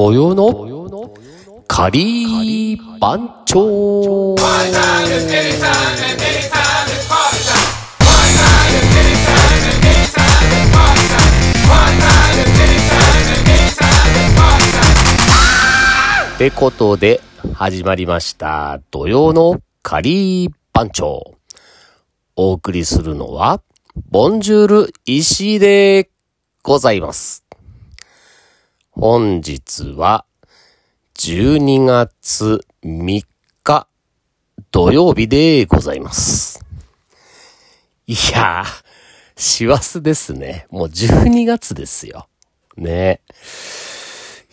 土曜のカリー番長。ってことで始まりました。土曜のカリー番長。お送りするのはボンジュール石井でございます。本日は12月3日土曜日でございます。いやー、師走ですね。もう12月ですよ。ね。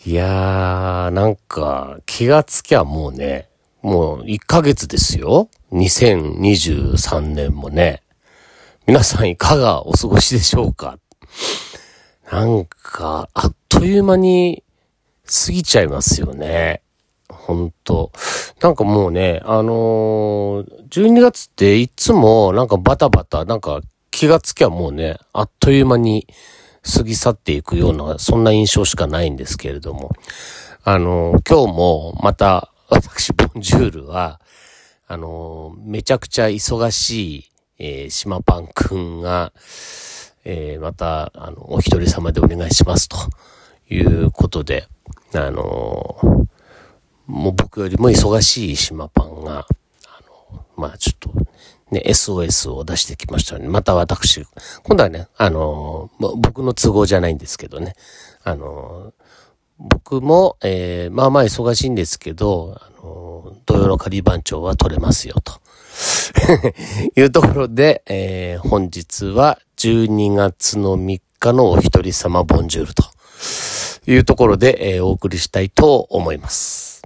いやー、なんか気がつきゃもうね、もう1ヶ月ですよ。2023年もね。皆さんいかがお過ごしでしょうかなんか、あっっという間に過ぎちゃいますよね。ほんと。なんかもうね、あのー、12月っていつもなんかバタバタ、なんか気がつきゃもうね、あっという間に過ぎ去っていくような、そんな印象しかないんですけれども。あのー、今日もまた私、ボンジュールは、あのー、めちゃくちゃ忙しい、えー、島パンくんが、えー、また、あの、お一人様でお願いしますということで、あの、もう僕よりも忙しい島パンが、あの、まあちょっと、ね、SOS を出してきましたので、また私、今度はね、あの、僕の都合じゃないんですけどね、あの、僕も、えー、まあまあ忙しいんですけど、あの、土曜の仮番長は取れますよ、と いうところで、えー、本日は12月の3日のお一人様ボンジュールと。いうところで、えー、お送りしたいと思います。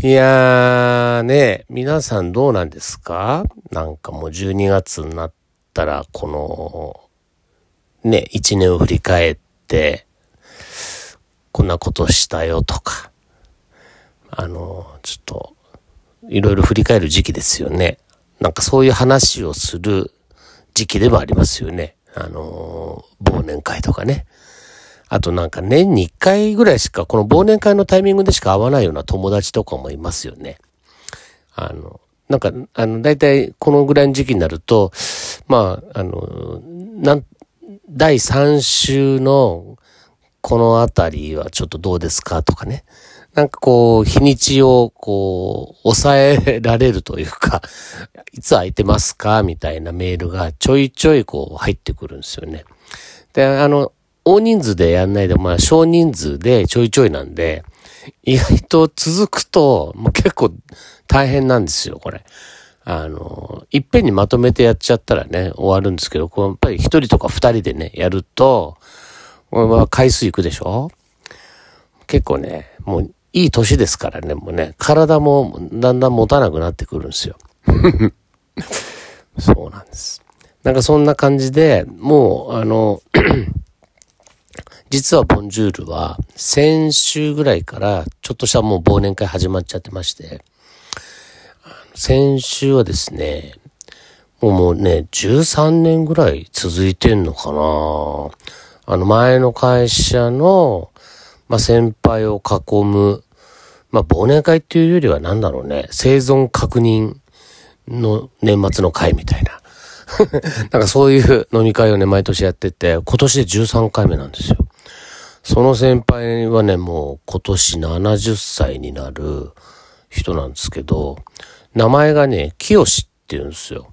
いやーね、皆さんどうなんですか？なんかもう12月になったら、この、ね、1年を振り返って、こんなことしたよとか、あの、ちょっと、いろいろ振り返る時期ですよね。なんかそういう話をする時期でもありますよね。あの、忘年会とかね。あとなんか年に1回ぐらいしか、この忘年会のタイミングでしか会わないような友達とかもいますよね。あの、なんか、あの、大体このぐらいの時期になると、まあ、あの、なん、第3週のこのあたりはちょっとどうですかとかね。なんかこう、日にちをこう、抑えられるというか、いつ空いてますかみたいなメールがちょいちょいこう入ってくるんですよね。で、あの、大人数でやんないで、まあ少人数でちょいちょいなんで、意外と続くと、もう結構大変なんですよ、これ。あの、いっぺんにまとめてやっちゃったらね、終わるんですけど、こうやっぱり一人とか二人でね、やると、まあ、回数いくでしょ？結構ね、もういい年ですからね、もうね、体もだんだん持たなくなってくるんですよ。そうなんです。なんかそんな感じで、もう、あの、実はボンジュールは先週ぐらいからちょっとしたもう忘年会始まっちゃってまして、先週はですね、もうもうね、13年ぐらい続いてんのかなあの前の会社の、まあ、先輩を囲む、まあ、忘年会っていうよりは何だろうね、生存確認の年末の会みたいな。なんかそういう飲み会をね、毎年やってて、今年で13回目なんですよ。その先輩はね、もう今年70歳になる人なんですけど、名前がね、清って言うんですよ。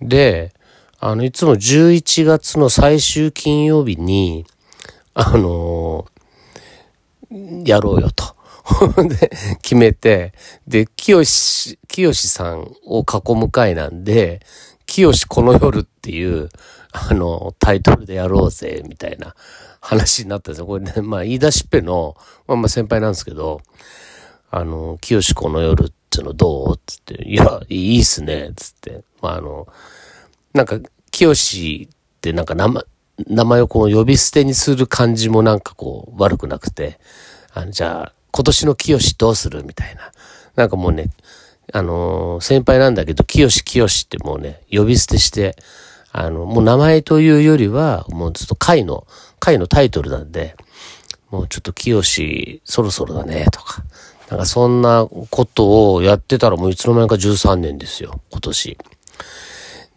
で、あの、いつも11月の最終金曜日に、あのー、やろうよと。で、決めて、で、清し、清さんを囲む会なんで、清この夜っていう、あの、タイトルでやろうぜ、みたいな話になったんですよ。これね、まあ、言い出しっぺの、まあまあ先輩なんですけど、あの、清この夜っていうのどうつって、いや、いいっすね、つって。まあ、あの、なんか、清ってなんか名前、名前をこう呼び捨てにする感じもなんかこう悪くなくて、あの、じゃあ、今年の清どうする？みたいな。なんかもうね、あの、先輩なんだけど、清清ってもうね、呼び捨てして、あの、もう名前というよりは、もうずっと会の、会のタイトルなんで、もうちょっと清そろそろだね、とか。なんかそんなことをやってたらもういつの間にか13年ですよ、今年。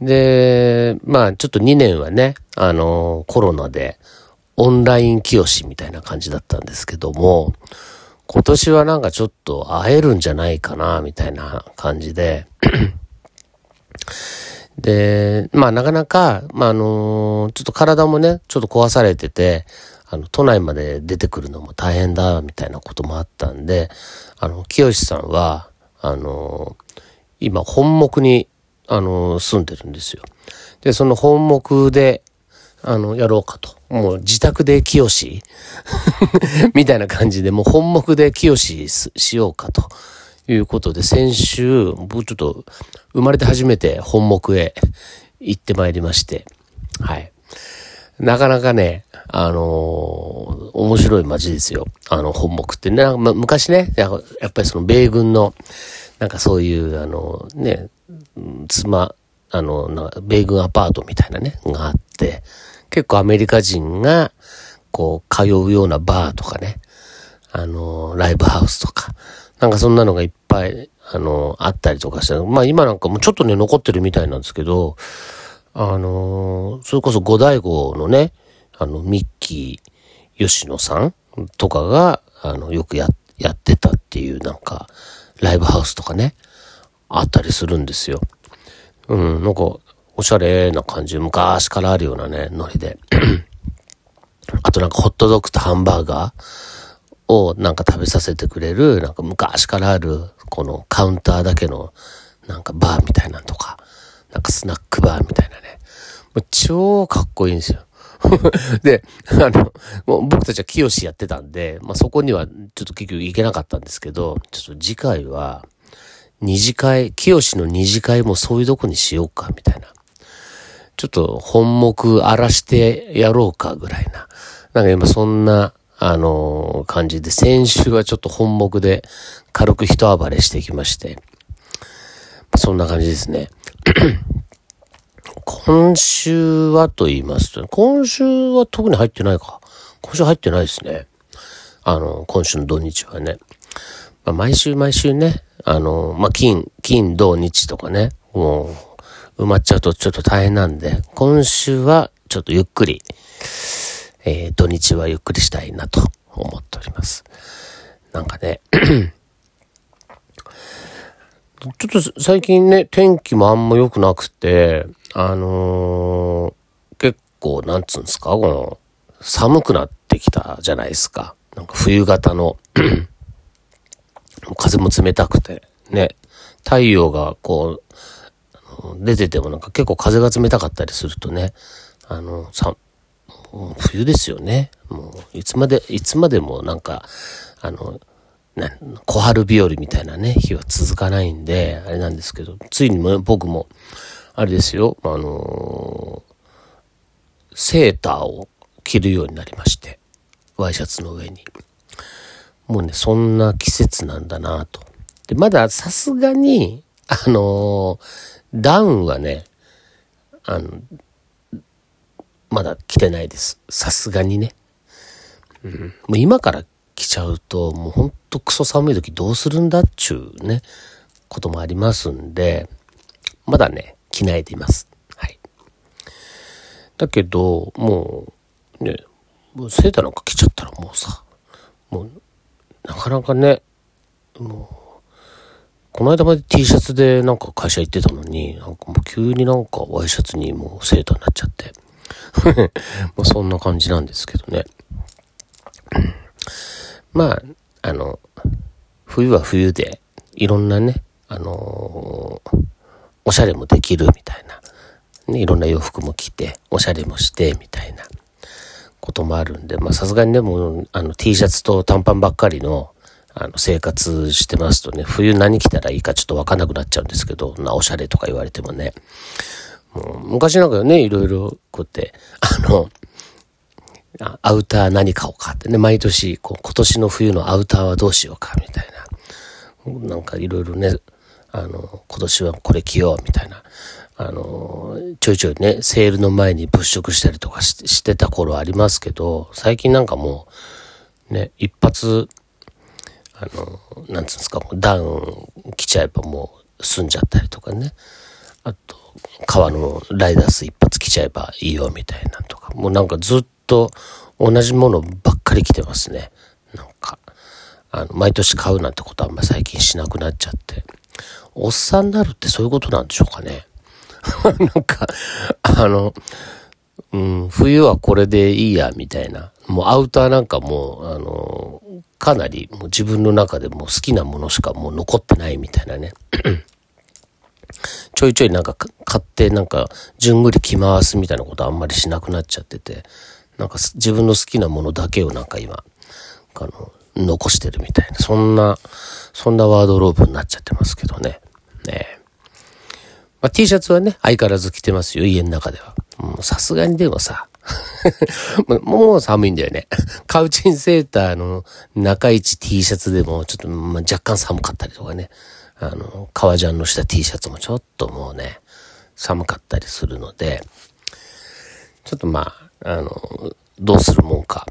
で、まあちょっと2年はね、あのコロナでオンライン清みたいな感じだったんですけども、今年はなんかちょっと会えるんじゃないかな、みたいな感じで で、まあなかなか、まああのー、ちょっと体もね、ちょっと壊されてて、あの、都内まで出てくるのも大変だ、みたいなこともあったんで、あの、清さんは、あのー、今、本木に、あのー、住んでるんですよ。で、その本木で、あの、やろうかと。もう自宅で清 みたいな感じで、もう本木で清ししようかと。いうことで、先週、僕ちょっと生まれて初めて本木へ行ってまいりまして、はい。なかなかね、あのー、面白い街ですよ。あの、本木ってね、ま、昔ね、やっぱりその米軍の、なんかそういう、あの、ね、妻、あの、米軍アパートみたいなね、があって、結構アメリカ人が、こう、通うようなバーとかね、あの、ライブハウスとか、なんかそんなのがいっぱい、あの、あったりとかして、まあ今なんかもうちょっとね、残ってるみたいなんですけど、あの、それこそ五大悟のね、あの、ミッキー吉野さんとかが、あの、よくや、やってたっていうなんか、ライブハウスとかね、あったりするんですよ。うん、なんか、おしゃれな感じ、昔からあるようなね、ノリで。あとなんかホットドッグとハンバーガーをなんか食べさせてくれる、なんか昔からある、このカウンターだけの、なんかバーみたいなんとか、なんかスナックバーみたいなね。もう超かっこいいんですよ。で、あの、もう僕たちは清やってたんで、まあ、そこにはちょっと結局行けなかったんですけど、ちょっと次回は、二次会、清の二次会もそういうとこにしようか、みたいな。ちょっと本目荒らしてやろうか、ぐらいな。なんか今そんなあのー、感じで、先週はちょっと本目で軽く一暴れしてきまして、そんな感じですね。今週はと言いますと、今週は特に入ってないか。今週入ってないですね。あの、今週の土日はね。まあ、毎週毎週ね、あの、まあ、金、金、土、日とかね、もう、埋まっちゃうとちょっと大変なんで、今週はちょっとゆっくり、えー、土日はゆっくりしたいなと思っております。なんかね ちょっと最近ね、天気もあんま良くなくて、あのー、結構、なんつうんですか、この、寒くなってきたじゃないですか。なんか冬型の 風も冷たくて、ね、太陽がこう、出ててもなんか結構風が冷たかったりするとね、あの、さ、冬ですよね。もう、いつまで、いつまでもなんか、あの、な小春日和みたいなね、日は続かないんで、あれなんですけど、ついにも僕も、あれですよ、あのー、セーターを着るようになりまして、ワイシャツの上に。もうね、そんな季節なんだなと。で、まださすがに、あのー、ダウンはね、あの、まだ来てないです。さすがにね。うん。もう今から来ちゃうと、もうほんとクソ寒い時どうするんだっちゅうね、こともありますんで、まだね、着ないでいます。はい。だけど、もう、ね、もうセーターなんか着ちゃったらもうさ、もう、なかなかね、もう、この間まで T シャツでなんか会社行ってたのに、なんかもう急になんかワイシャツにもうセーターになっちゃって。まあそんな感じなんですけどね。まあ、あの、冬は冬で、いろんなね、あのー、おしゃれもできるみたいな、ね、いろんな洋服も着て、おしゃれもして、みたいなこともあるんで、まあさすがにね、も、あの T シャツと短パンばっかりの、あの、生活してますとね、冬何着たらいいかちょっとわかんなくなっちゃうんですけど、な、おしゃれとか言われてもね。もう昔なんかね、いろいろこうやって、あの、アウター何買おうかってね、毎年、こう、今年の冬のアウターはどうしようか、みたいな。なんかいろいろね、あの、今年はこれ着よう、みたいな。あの、ちょいちょいね、セールの前に物色したりとかしてた頃ありますけど、最近なんかもう、ね、一発、あの、なんつうんですか、ダウン着ちゃえばもう済んじゃったりとかね。あと、革のライダース一発着ちゃえばいいよみたいなとか。もうなんかずっと同じものばっかり着てますね。なんか、あの、毎年買うなんてことあんま最近しなくなっちゃって。おっさんになるってそういうことなんでしょうかね。なんか、あの、うん、冬はこれでいいや、みたいな。もうアウターなんかもう、あの、かなりもう自分の中でも好きなものしかもう残ってないみたいなね。ちょいちょいなんか買ってなんか、じゅんぐり着回すみたいなことあんまりしなくなっちゃってて、なんか自分の好きなものだけをなんか今、あの、残してるみたいな、そんな、そんなワードローブになっちゃってますけどね。ねまあ、T シャツはね、相変わらず着てますよ、家の中では。さすがにでもさ、もう寒いんだよね。カウチンセーターの中市 T シャツでもちょっと、ま、若干寒かったりとかね。あの、革ジャンのした T シャツもちょっともうね、寒かったりするので、ちょっとまあ、あの、どうするもんか、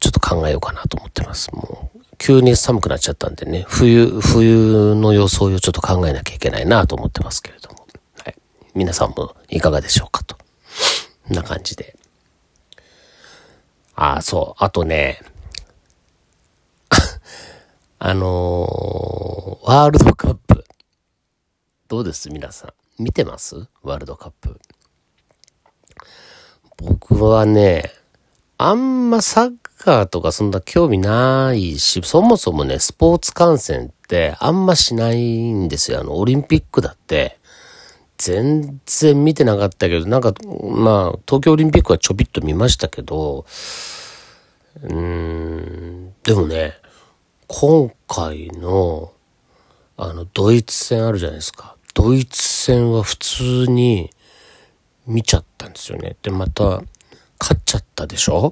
ちょっと考えようかなと思ってます。もう、急に寒くなっちゃったんでね、冬、冬の装いをちょっと考えなきゃいけないなと思ってますけれども。はい。皆さんもいかがでしょうかと。こんな感じで。あ、そう。あとね、あのー、ワールドカップ。どうです？皆さん。見てます？ワールドカップ。僕はね、あんまサッカーとかそんな興味ないし、そもそもね、スポーツ観戦ってあんましないんですよ。あの、オリンピックだって、全然見てなかったけど、なんか、まあ、東京オリンピックはちょびっと見ましたけど、うーん、でもね、今回の、あの、ドイツ戦あるじゃないですか。ドイツ戦は普通に見ちゃったんですよね。で、また、勝っちゃったでしょ？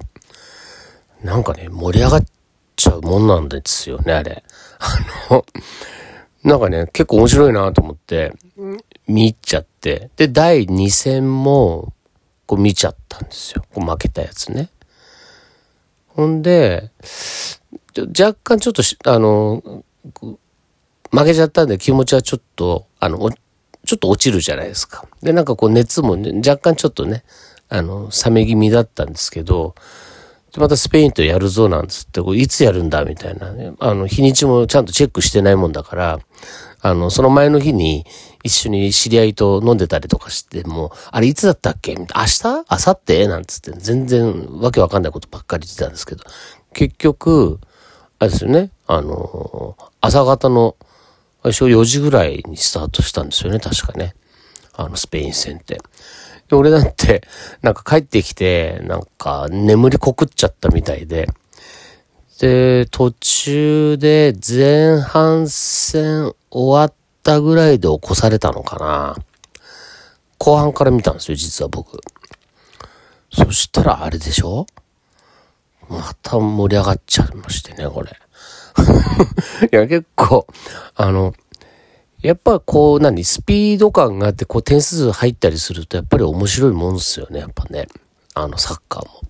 なんかね、盛り上がっちゃうもんなんですよね、あれ。あの、なんかね、結構面白いなと思って、見入っちゃって、で、第2戦も、こう見ちゃったんですよ。こう負けたやつね。ほんで、若干ちょっとあの、負けちゃったんで気持ちはちょっと、あの、ちょっと落ちるじゃないですか。で、なんかこう熱も、ね、若干ちょっとね、あの、冷め気味だったんですけど、で、またスペインとやるぞなんつって、こういつやるんだみたいな。ね。あの、日にちもちゃんとチェックしてないもんだから、あの、その前の日に一緒に知り合いと飲んでたりとかしても、あれいつだったっけ？明日？明後日？なんつって。全然わけわかんないことばっかり言ってたんですけど、結局、あれですよね、あの、朝方の、最初4時ぐらいにスタートしたんですよね、確かね。あの、スペイン戦って。で、俺だって、なんか帰ってきて、なんか眠りこくっちゃったみたいで。で、途中で前半戦終わったぐらいで起こされたのかな。後半から見たんですよ、実は僕。そしたらあれでしょ？また盛り上がっちゃいましてね、これ。いや、結構、あの、やっぱこう、何、スピード感があって、こう点数入ったりすると、やっぱり面白いもんですよね、やっぱね。あの、サッカーも。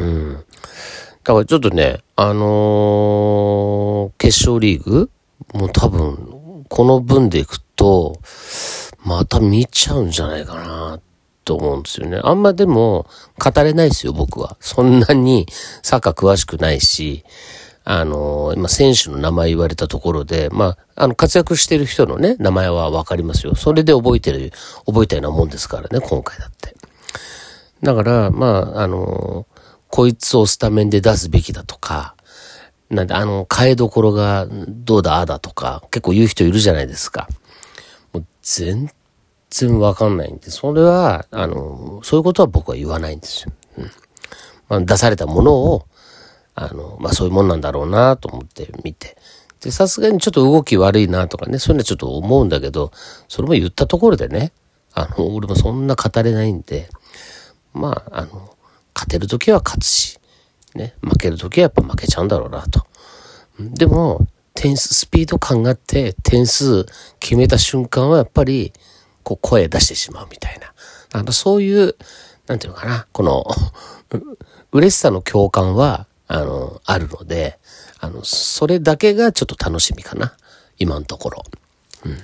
うん。だからちょっとね、あのー、決勝リーグもう多分、この分でいくと、また見ちゃうんじゃないかなと思うんですよね。あんまでも語れないですよ、僕は。そんなにサッカー詳しくないし、あの、今選手の名前言われたところで、まあ、あの、活躍してる人のね、名前はわかりますよ。それで覚えてる、覚えたようなもんですからね、今回だって。だから、まあ、あの、こいつをスタメンで出すべきだとか、なんで、あの、変えどころがどうだ、あだとか、結構言う人いるじゃないですか。もう全然わかんないんで、それは、あの、そういうことは僕は言わないんですよ。うん。まあ、出されたものを、あの、まあそういうもんなんだろうなと思って見て。で、さすがにちょっと動き悪いなとかね、そういうのはちょっと思うんだけど、それも言ったところでね、あの、俺もそんな語れないんで、まあ、あの、勝てるときは勝つし、ね、負けるときはやっぱ負けちゃうんだろうなと。でも、点数、スピード感があって点数決めた瞬間はやっぱり、こう声出してしまうみたいな。あの、そういう、なんていうのかな、この嬉しさの共感は、あの、あるので、あの、それだけがちょっと楽しみかな。今のところ。うん。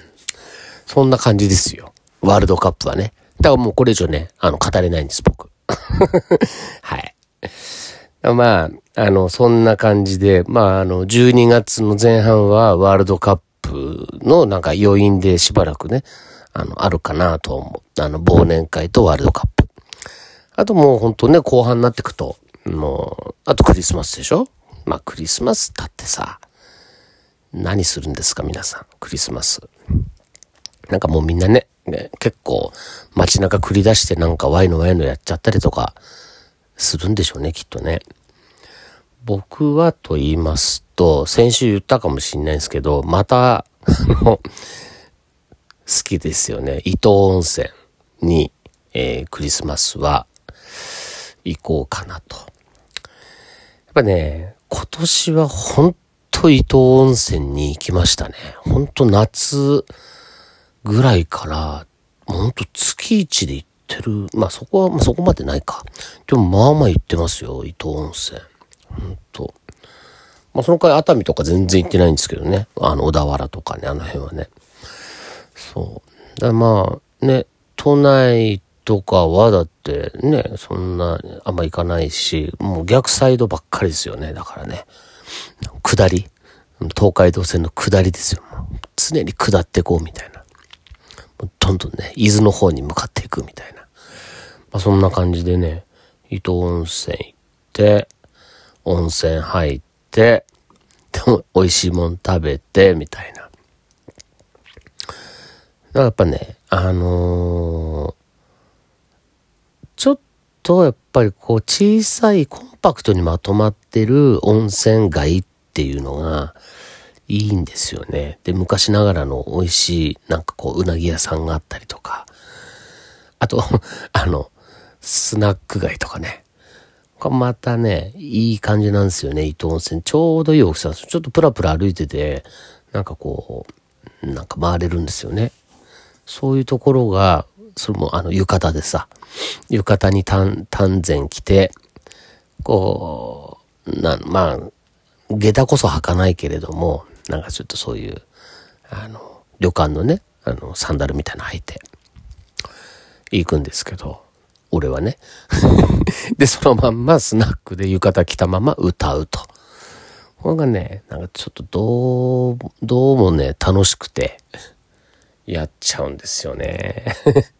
そんな感じですよ。ワールドカップはね。だからもうこれ以上ね、あの、語れないんです、僕。はい。まあ、あの、そんな感じで、まあ、あの、12月の前半はワールドカップのなんか余韻でしばらくね、あの、あるかなと思う。あの、忘年会とワールドカップ。あともう本当ね、後半になってくと、もう、あとクリスマスでしょ？まあ、クリスマスだってさ、何するんですか皆さん、クリスマス。なんかもうみんなね、ね結構街中繰り出してなんかワイのワイのやっちゃったりとかするんでしょうね、きっとね。僕はと言いますと、先週言ったかもしんないんですけど、また、好きですよね。伊東温泉に、えー、クリスマスは行こうかなと。やっぱね、今年は本当伊東温泉に行きましたね。本当夏ぐらいから、本当月一で行ってる。まあそこは、まあそこまでないか。でもまあまあ行ってますよ、伊東温泉。本当まあその回熱海とか全然行ってないんですけどね。あの小田原とかね、あの辺はね。そう。だまあね、都内とかはだってね、そんなあんま行かないし、もう逆サイドばっかりですよね。だからね。下り。東海道線の下りですよ。常に下ってこうみたいな。どんどんね、伊豆の方に向かっていくみたいな。まあそんな感じでね、伊東温泉行って、温泉入って、でも美味しいもん食べて、みたいな。だからやっぱね、あのーとやっぱりこう小さいコンパクトにまとまってる温泉街っていうのがいいんですよね。で、昔ながらの美味しいなんかこううなぎ屋さんがあったりとか、あと、あの、スナック街とかね。またね、いい感じなんですよね、伊東温泉。ちょうどいい大きさ。ちょっとプラプラ歩いてて、なんかこう、なんか回れるんですよね。そういうところが、それもあの浴衣でさ、浴衣に丹前着て、こう、な、まあ、下駄こそ履かないけれども、なんかちょっとそういう、あの、旅館のね、あの、サンダルみたいなの履いて、行くんですけど、俺はね。で、そのまんまスナックで浴衣着たまま歌うと。これがね、なんかちょっとどう、どうもね、楽しくて、やっちゃうんですよね。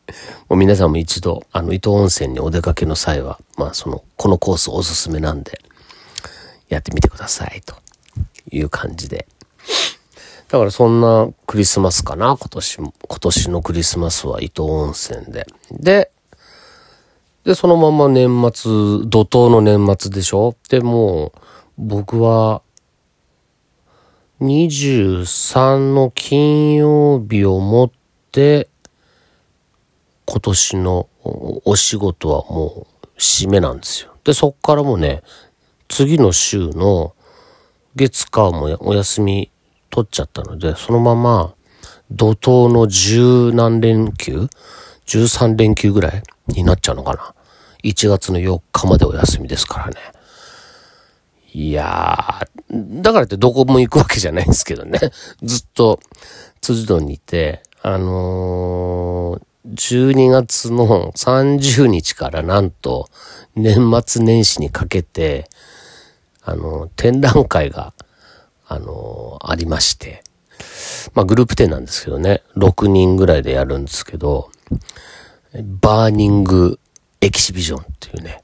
もう皆さんも一度、あの、伊東温泉にお出かけの際は、まあ、その、このコースおすすめなんで、やってみてください、という感じで。だからそんなクリスマスかな、今年も。今年のクリスマスは伊東温泉で。で、で、そのまま年末、怒涛の年末でしょ？で、もう、僕は、23の金曜日をもって、今年のお仕事はもう締めなんですよ。で、そっからもね、次の週の月火もお休み取っちゃったので、そのまま怒涛の十何連休 ?13 連休ぐらいになっちゃうのかな ?1 月の4日までお休みですからね。いやー、だからってどこも行くわけじゃないんですけどね。ずっと、辻堂にいて、あのー、12月の30日からなんと、年末年始にかけて、あの、展覧会が、あのー、ありまして、まあグループ展なんですけどね、6人ぐらいでやるんですけど、バーニングエキシビジョンっていうね、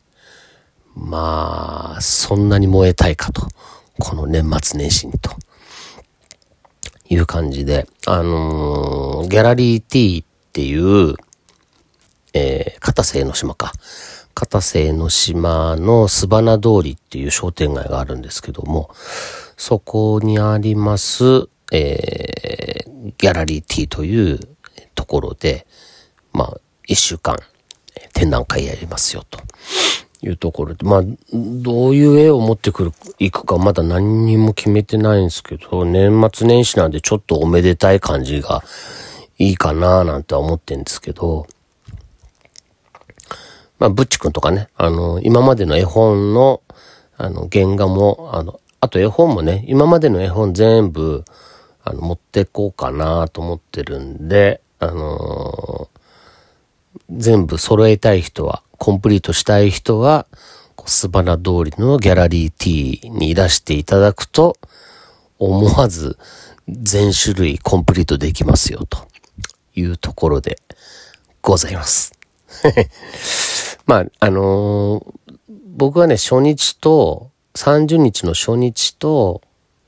まあ、そんなに燃えたいかと。この年末年始にと。いう感じで、あのー、ギャラリー T っていう、えー、片瀬の島か。片瀬の島のスバナ通りっていう商店街があるんですけども、そこにあります、えー、ギャラリー T というところで、まあ、一週間展覧会やりますよと。いうところで、まあ、どういう絵を持ってくる、いくかまだ何にも決めてないんですけど、年末年始なんでちょっとおめでたい感じがいいかななんて思ってんですけど、まあ、ブッチ君とかね、あの、今までの絵本の、あの、原画も、あの、あと絵本もね、今までの絵本全部、あの、持ってこうかなと思ってるんで、あのー、全部揃えたい人は、コンプリートしたい人は、スバナ通りのギャラリー T に出していただくと、思わず全種類コンプリートできますよ、というところでございます。まあ、あのー、僕はね、初日と、30日の初日と、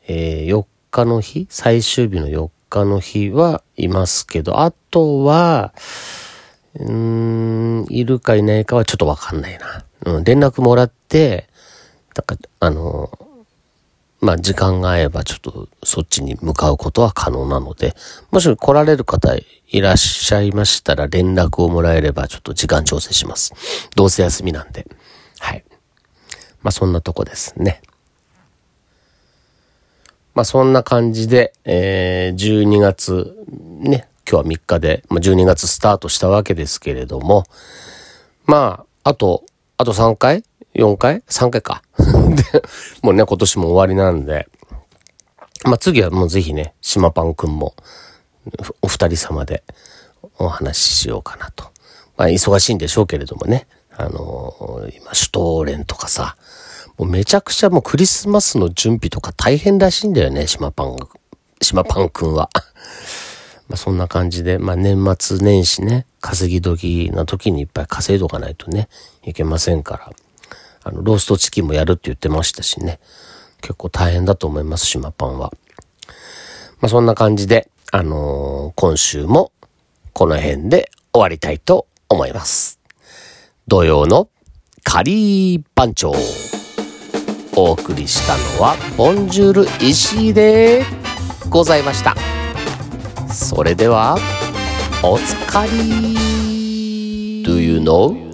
えー、4日の日、最終日の4日の日はいますけど、あとは、うーん、いるかいないかはちょっとわかんないな。うん、連絡もらって、だから、あの、まあ、時間が合えばちょっとそっちに向かうことは可能なので、もし来られる方いらっしゃいましたら連絡をもらえればちょっと時間調整します。どうせ休みなんで。はい。まあ、そんなとこですね。まあ、そんな感じで、えー、12月、ね、今日は3日で、まあ、12月スタートしたわけですけれども、まあ、あと、あと3回 ?4 回 ?3 回か。で、もうね、今年も終わりなんで、まあ、次はもうぜひね、島パンくんも、お二人様でお話ししようかなと。まあ、忙しいんでしょうけれどもね。あのー、今、シュトーレンとかさ、もうめちゃくちゃもうクリスマスの準備とか大変らしいんだよね、島パン、島パンくんは。まあそんな感じで、まあ年末年始ね、稼ぎ時な時にいっぱい稼いどかないとね、いけませんから。あの、ローストチキンもやるって言ってましたしね。結構大変だと思います、島パンは。まあそんな感じで、あのー、今週もこの辺で終わりたいと思います。土曜のカリー番長。お送りしたのは、ボンジュール石井でございました。それでは、おつかり Do you know?